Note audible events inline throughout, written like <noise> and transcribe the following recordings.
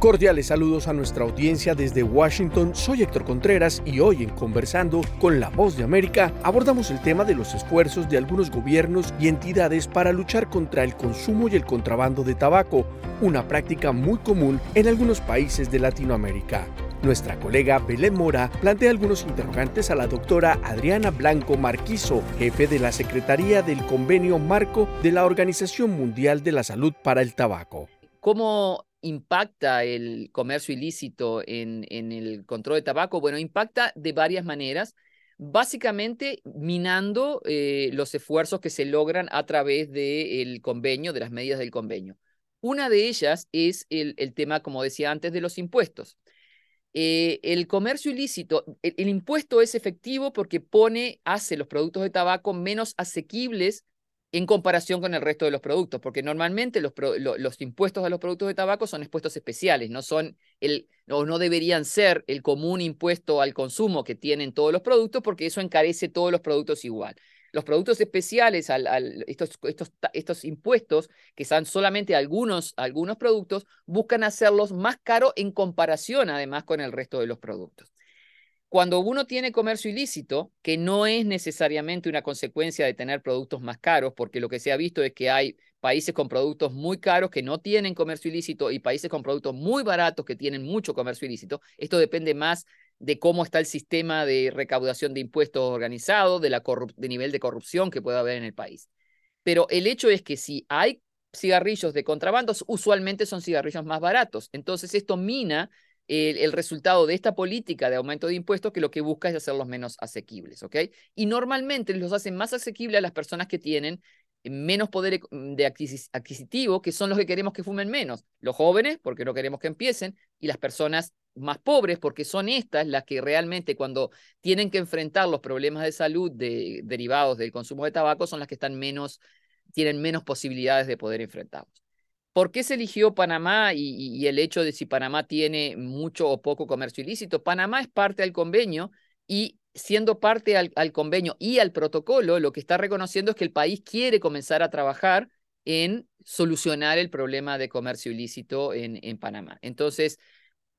Cordiales saludos a nuestra audiencia desde Washington. Soy Héctor Contreras y hoy en Conversando con la Voz de América abordamos el tema de los esfuerzos de algunos gobiernos y entidades para luchar contra el consumo y el contrabando de tabaco, una práctica muy común en algunos países de Latinoamérica. Nuestra colega Belén Mora plantea algunos interrogantes a la doctora Adriana Blanco Marquizo, jefe de la Secretaría del Convenio Marco de la Organización Mundial de la Salud para el Tabaco. ¿Cómo impacta el comercio ilícito en, el control de tabaco? Bueno, impacta de varias maneras, básicamente minando eh, los esfuerzos que se logran a través del convenio, de las medidas del convenio. Una de ellas es el, tema, como decía antes, de los impuestos. Eh, el comercio ilícito, el, impuesto es efectivo porque pone, hace los productos de tabaco menos asequibles en comparación con el resto de los productos, porque normalmente los, los, impuestos a los productos de tabaco son impuestos especiales, no son el, o no deberían ser el común impuesto al consumo que tienen todos los productos, porque eso encarece todos los productos igual. Los productos especiales, al, estos, estos, estos, impuestos, que son solamente algunos, algunos productos, buscan hacerlos más caros en comparación además con el resto de los productos. Cuando uno tiene comercio ilícito, que no es necesariamente una consecuencia de tener productos más caros, porque lo que se ha visto es que hay países con productos muy caros que no tienen comercio ilícito y países con productos muy baratos que tienen mucho comercio ilícito. Esto depende más de cómo está el sistema de recaudación de impuestos organizado, de la de nivel de corrupción que pueda haber en el país. Pero el hecho es que si hay cigarrillos de contrabando, usualmente son cigarrillos más baratos. Entonces esto mina el, resultado de esta política de aumento de impuestos que lo que busca es hacerlos menos asequibles, ¿ok? Y normalmente los hacen más asequibles a las personas que tienen menos poder mm, de adquisitivo, que son los que queremos que fumen menos. Los jóvenes, porque no queremos que empiecen, y las personas más pobres, porque son estas las que realmente cuando tienen que enfrentar los problemas de salud derivados del consumo de tabaco, son las que están menos, tienen menos posibilidades de poder enfrentarlos. ¿Por qué se eligió Panamá y, el hecho de si Panamá tiene mucho o poco comercio ilícito? Panamá es parte del convenio y siendo parte al, convenio y al protocolo, lo que está reconociendo es que el país quiere comenzar a trabajar en solucionar el problema de comercio ilícito en, Panamá. Entonces,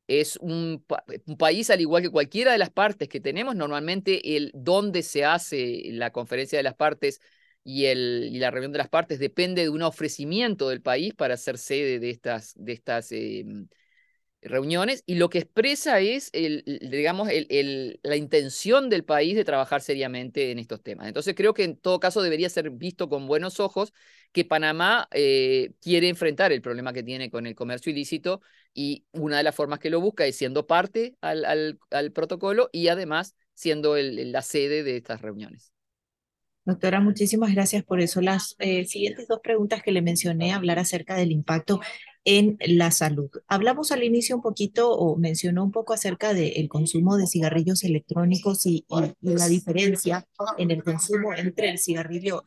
es un, un, país al igual que cualquiera de las partes que tenemos, normalmente el donde se hace la conferencia de las partes y, el, y la reunión de las partes depende de un ofrecimiento del país para ser sede de estas, de estas em, reuniones y lo que expresa es, el, digamos, el, la intención del país de trabajar seriamente en estos temas. Entonces creo que en todo caso debería ser visto con buenos ojos que Panamá eh, quiere enfrentar el problema que tiene con el comercio ilícito y una de las formas que lo busca es siendo parte al, al, al protocolo y además siendo la sede de estas reuniones. Doctora, muchísimas gracias por eso. Las eh, siguientes dos preguntas que le mencioné, hablar acerca del impacto en la salud. Hablamos al inicio un poquito o mencionó un poco acerca del consumo de cigarrillos electrónicos y, la diferencia en el consumo entre el cigarrillo,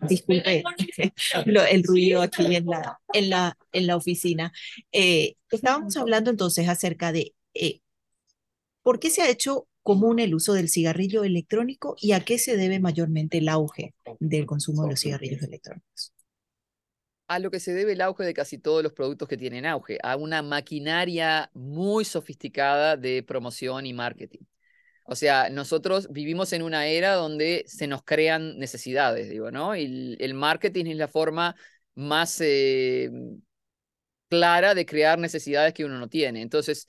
disculpe <laughs> el ruido aquí en la oficina. Eh, estábamos hablando entonces acerca de eh, por qué se ha hecho común el uso del cigarrillo electrónico y a qué se debe mayormente el auge del consumo de los cigarrillos electrónicos? A lo que se debe el auge de casi todos los productos que tienen auge, a una maquinaria muy sofisticada de promoción y marketing. O sea, nosotros vivimos en una era donde se nos crean necesidades, digo, ¿no? Y el marketing es la forma más eh, clara de crear necesidades que uno no tiene. Entonces,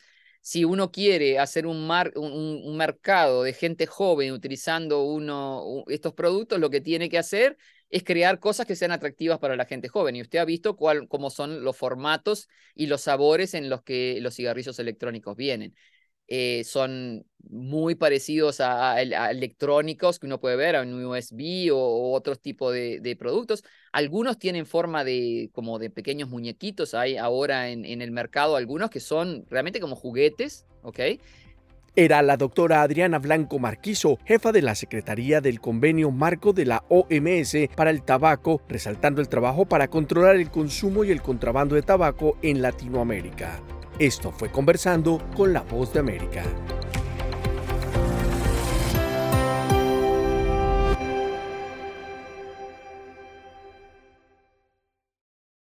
si uno quiere hacer un, un, mercado de gente joven utilizando uno, estos productos, lo que tiene que hacer es crear cosas que sean atractivas para la gente joven. Y usted ha visto cuál, cómo son los formatos y los sabores en los que los cigarrillos electrónicos vienen. Eh, son muy parecidos a, electrónicos que uno puede ver, a un USB o, otros tipos de, productos. Algunos tienen forma de como de pequeños muñequitos. Hay ahora en, en el mercado algunos que son realmente como juguetes, ¿ok? Era la doctora Adriana Blanco Marquizo, jefa de la Secretaría del Convenio Marco de la OMS para el tabaco, resaltando el trabajo para controlar el consumo y el contrabando de tabaco en Latinoamérica. Esto fue Conversando con la Voz de América.